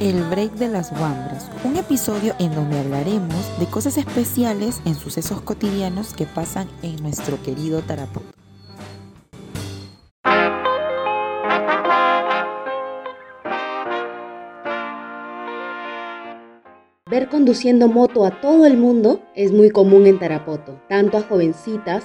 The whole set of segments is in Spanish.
El Break de las Wambras, un episodio en donde hablaremos de cosas especiales en sucesos cotidianos que pasan en nuestro querido Tarapoto. Ver conduciendo moto a todo el mundo es muy común en Tarapoto, tanto a jovencitas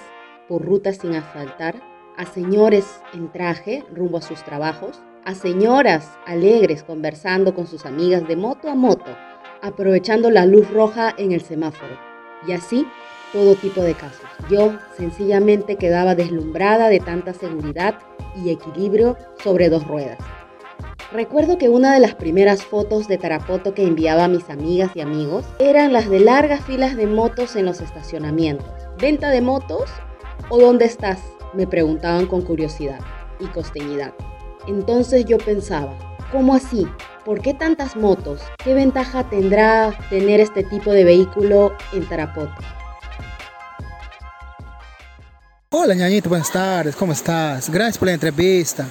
por rutas sin asfaltar, a señores en traje rumbo a sus trabajos, a señoras alegres conversando con sus amigas de moto a moto, aprovechando la luz roja en el semáforo. Y así, todo tipo de casos. Yo sencillamente quedaba deslumbrada de tanta seguridad y equilibrio sobre dos ruedas. Recuerdo que una de las primeras fotos de Tarapoto que enviaba a mis amigas y amigos eran las de largas filas de motos en los estacionamientos. ¿Venta de motos? ¿O dónde estás? Me preguntaban con curiosidad y costeñidad. Entonces yo pensaba, ¿cómo así? ¿Por qué tantas motos? ¿Qué ventaja tendrá tener este tipo de vehículo en Tarapoto? Hola ñañito, buenas tardes, ¿cómo estás? Gracias por la entrevista.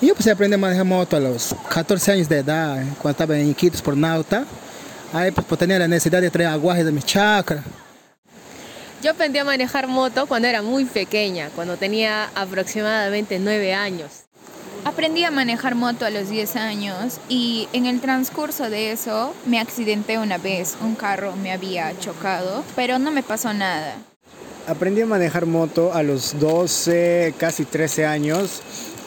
Y yo empecé a aprender a manejar moto a los 14 años de edad, cuando estaba en Iquitos por Nauta. Ahí pues, pues, tenía la necesidad de traer aguajes de mi chacra. Yo aprendí a manejar moto cuando era muy pequeña, cuando tenía aproximadamente 9 años. Aprendí a manejar moto a los 10 años y en el transcurso de eso me accidenté una vez. Un carro me había chocado, pero no me pasó nada. Aprendí a manejar moto a los 12, casi 13 años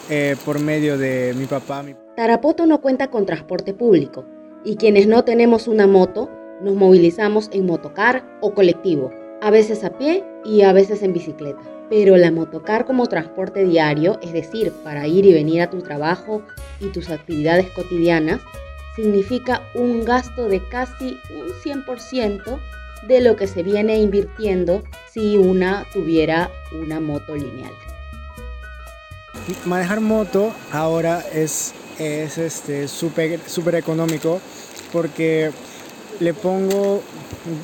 eh, por medio de mi papá. Tarapoto no cuenta con transporte público y quienes no tenemos una moto nos movilizamos en motocar o colectivo, a veces a pie y a veces en bicicleta. Pero la motocar como transporte diario, es decir, para ir y venir a tu trabajo y tus actividades cotidianas, significa un gasto de casi un 100% de lo que se viene invirtiendo si una tuviera una moto lineal. Manejar moto ahora es, es este, súper económico porque le pongo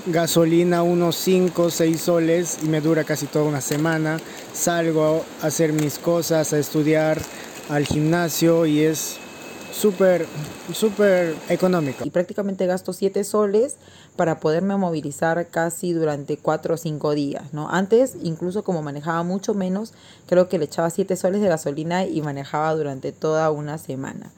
gasolina unos 5 6 soles y me dura casi toda una semana. Salgo a hacer mis cosas, a estudiar, al gimnasio y es súper, súper económico. Y prácticamente gasto 7 soles para poderme movilizar casi durante 4 o 5 días, ¿no? Antes, incluso como manejaba mucho menos, creo que le echaba 7 soles de gasolina y manejaba durante toda una semana.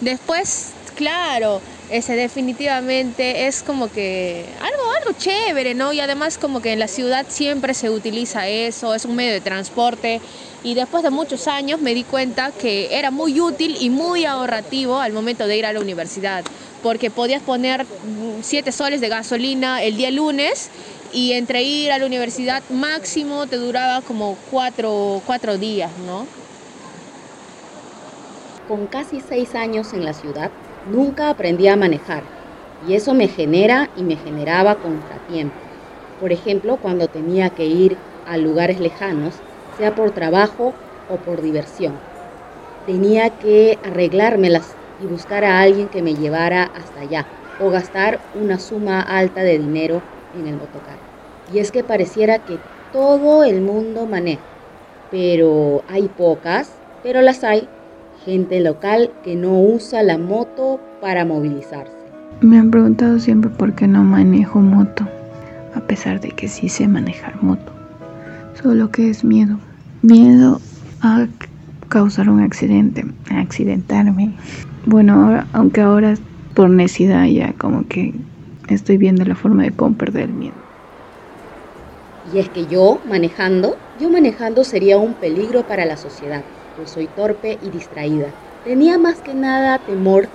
Después, claro, ese definitivamente es como que algo, algo chévere, ¿no? Y además como que en la ciudad siempre se utiliza eso, es un medio de transporte. Y después de muchos años me di cuenta que era muy útil y muy ahorrativo al momento de ir a la universidad, porque podías poner 7 soles de gasolina el día lunes y entre ir a la universidad máximo te duraba como 4 cuatro días, ¿no? Con casi seis años en la ciudad, nunca aprendí a manejar y eso me genera y me generaba contratiempos. Por ejemplo, cuando tenía que ir a lugares lejanos, sea por trabajo o por diversión. Tenía que arreglármelas y buscar a alguien que me llevara hasta allá o gastar una suma alta de dinero en el motocar. Y es que pareciera que todo el mundo maneja, pero hay pocas, pero las hay gente local que no usa la moto para movilizarse. Me han preguntado siempre por qué no manejo moto, a pesar de que sí sé manejar moto. Solo que es miedo. Miedo a causar un accidente, a accidentarme. Bueno, aunque ahora por necesidad ya como que estoy viendo la forma de cómo perder el miedo. Y es que yo manejando, yo manejando sería un peligro para la sociedad pues soy torpe y distraída. Tenía más que nada temor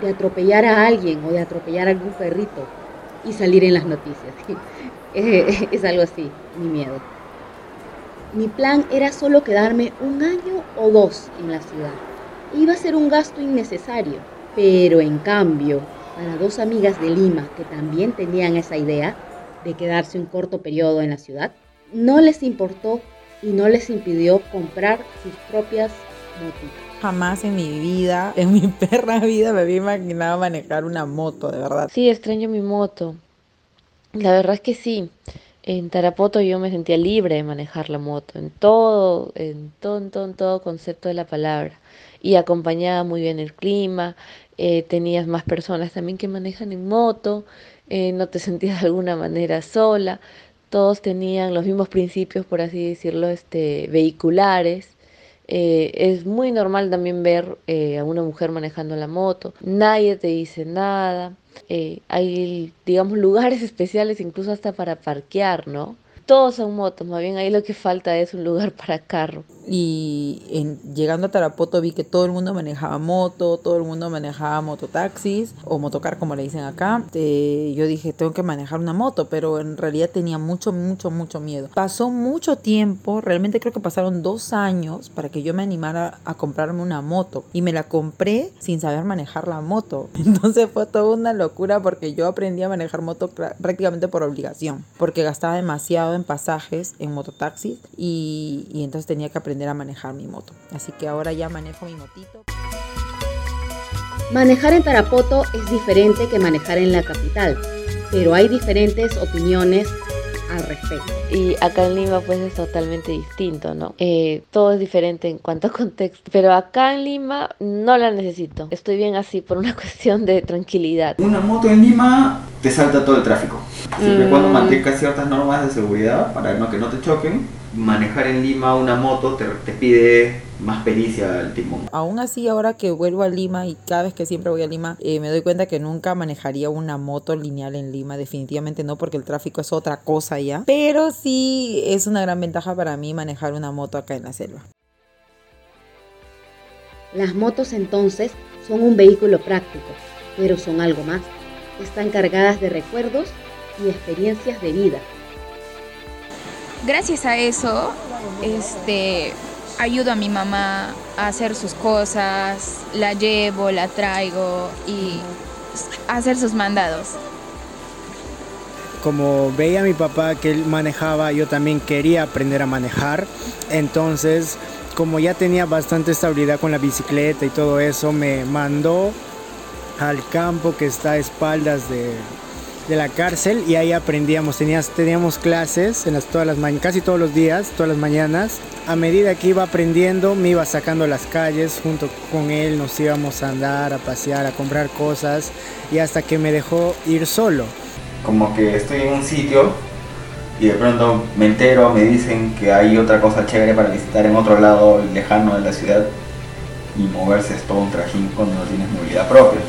de atropellar a alguien o de atropellar a algún perrito y salir en las noticias. es algo así, mi miedo. Mi plan era solo quedarme un año o dos en la ciudad. Iba a ser un gasto innecesario, pero en cambio, para dos amigas de Lima que también tenían esa idea de quedarse un corto periodo en la ciudad, no les importó y no les impidió comprar sus propias motos. Jamás en mi vida, en mi perra vida, me había imaginado manejar una moto, de verdad. Sí, extraño mi moto. La verdad es que sí. En Tarapoto yo me sentía libre de manejar la moto, en todo, en todo, en todo, en todo concepto de la palabra. Y acompañaba muy bien el clima eh, tenías más personas también que manejan en moto, eh, no te sentías de alguna manera sola, todos tenían los mismos principios, por así decirlo, este, vehiculares. Eh, es muy normal también ver a una mujer manejando la moto, nadie te dice nada, hay, digamos, lugares especiales incluso hasta para parquear, ¿no? Todos son motos, más bien ahí lo que falta es un lugar para carro y en, llegando a Tarapoto vi que todo el mundo manejaba moto, todo el mundo manejaba mototaxis o motocar como le dicen acá. Eh, yo dije, tengo que manejar una moto, pero en realidad tenía mucho, mucho, mucho miedo. Pasó mucho tiempo, realmente creo que pasaron dos años para que yo me animara a comprarme una moto y me la compré sin saber manejar la moto. Entonces fue toda una locura porque yo aprendí a manejar moto prácticamente por obligación, porque gastaba demasiado en pasajes en mototaxis y, y entonces tenía que aprender a manejar mi moto. Así que ahora ya manejo mi motito. Manejar en Tarapoto es diferente que manejar en la capital, pero hay diferentes opiniones al respecto. Y acá en Lima pues es totalmente distinto, ¿no? Eh, todo es diferente en cuanto a contexto, pero acá en Lima no la necesito. Estoy bien así por una cuestión de tranquilidad. Una moto en Lima te salta todo el tráfico. Siempre cuando mm. mantengas ciertas normas de seguridad para no que no te choquen, manejar en Lima una moto te, te, pide más pericia al timón. Aún así, ahora que vuelvo a Lima y cada vez que siempre voy a Lima, eh, me doy cuenta que nunca manejaría una moto lineal en Lima. Definitivamente no, porque el tráfico es otra cosa ya. Pero sí es una gran ventaja para mí manejar una moto acá en la selva. Las motos entonces son un vehículo práctico, pero son algo más. Están cargadas de recuerdos y experiencias de vida gracias a eso, este, ayudo a mi mamá a hacer sus cosas, la llevo, la traigo y a hacer sus mandados. Como veía a mi papá que él manejaba, yo también quería aprender a manejar. Entonces, como ya tenía bastante estabilidad con la bicicleta y todo eso, me mandó al campo que está a espaldas de, de la cárcel y ahí aprendíamos, tenías, teníamos clases en las, todas las casi todos los días, todas las mañanas. A medida que iba aprendiendo, me iba sacando las calles, junto con él nos íbamos a andar, a pasear, a comprar cosas y hasta que me dejó ir solo. Como que estoy en un sitio y de pronto me entero, me dicen que hay otra cosa chévere para visitar en otro lado lejano de la ciudad y moverse es todo un trajín cuando no tienes movilidad propia.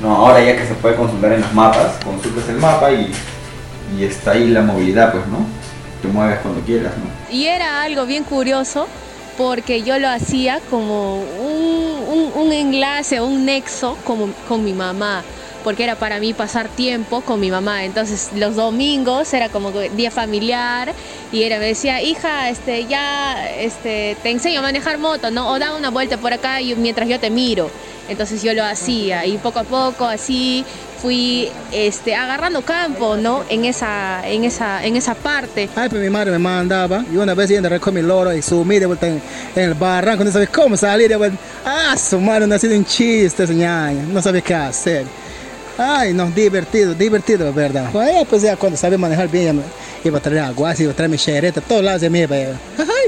No, ahora ya que se puede consultar en los mapas, consultas el mapa y, está ahí la movilidad, pues, ¿no? Te mueves cuando quieras, ¿no? Y era algo bien curioso porque yo lo hacía como un, un, enlace, un nexo como, con mi mamá porque era para mí pasar tiempo con mi mamá. Entonces los domingos era como día familiar y era, me decía, hija, este, ya este, te enseño a manejar moto, ¿no? O da una vuelta por acá y, mientras yo te miro. Entonces yo lo hacía y poco a poco así fui este, agarrando campo, ¿no? En esa, en esa, en esa parte. Ay, pues mi madre me mandaba y una vez yendo a recoger mi loro y sumí de vuelta en, el barranco, no sabía cómo salir, de vuelta. ah, su madre no ha sido un chiste, señora, no sabía qué hacer. Ay, no, divertido, divertido, ¿verdad? Pues, pues ya cuando sabe manejar bien, iba a traer agua, iba a traer mi chereta, todos lados de mí, Ay.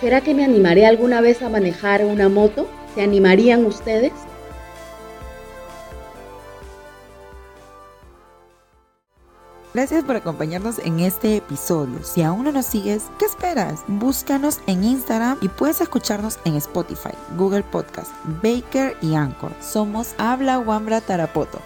¿Será que me animaré alguna vez a manejar una moto? ¿Se animarían ustedes? Gracias por acompañarnos en este episodio. Si aún no nos sigues, ¿qué esperas? Búscanos en Instagram y puedes escucharnos en Spotify, Google Podcast, Baker y Anchor. Somos Habla Wambra Tarapoto.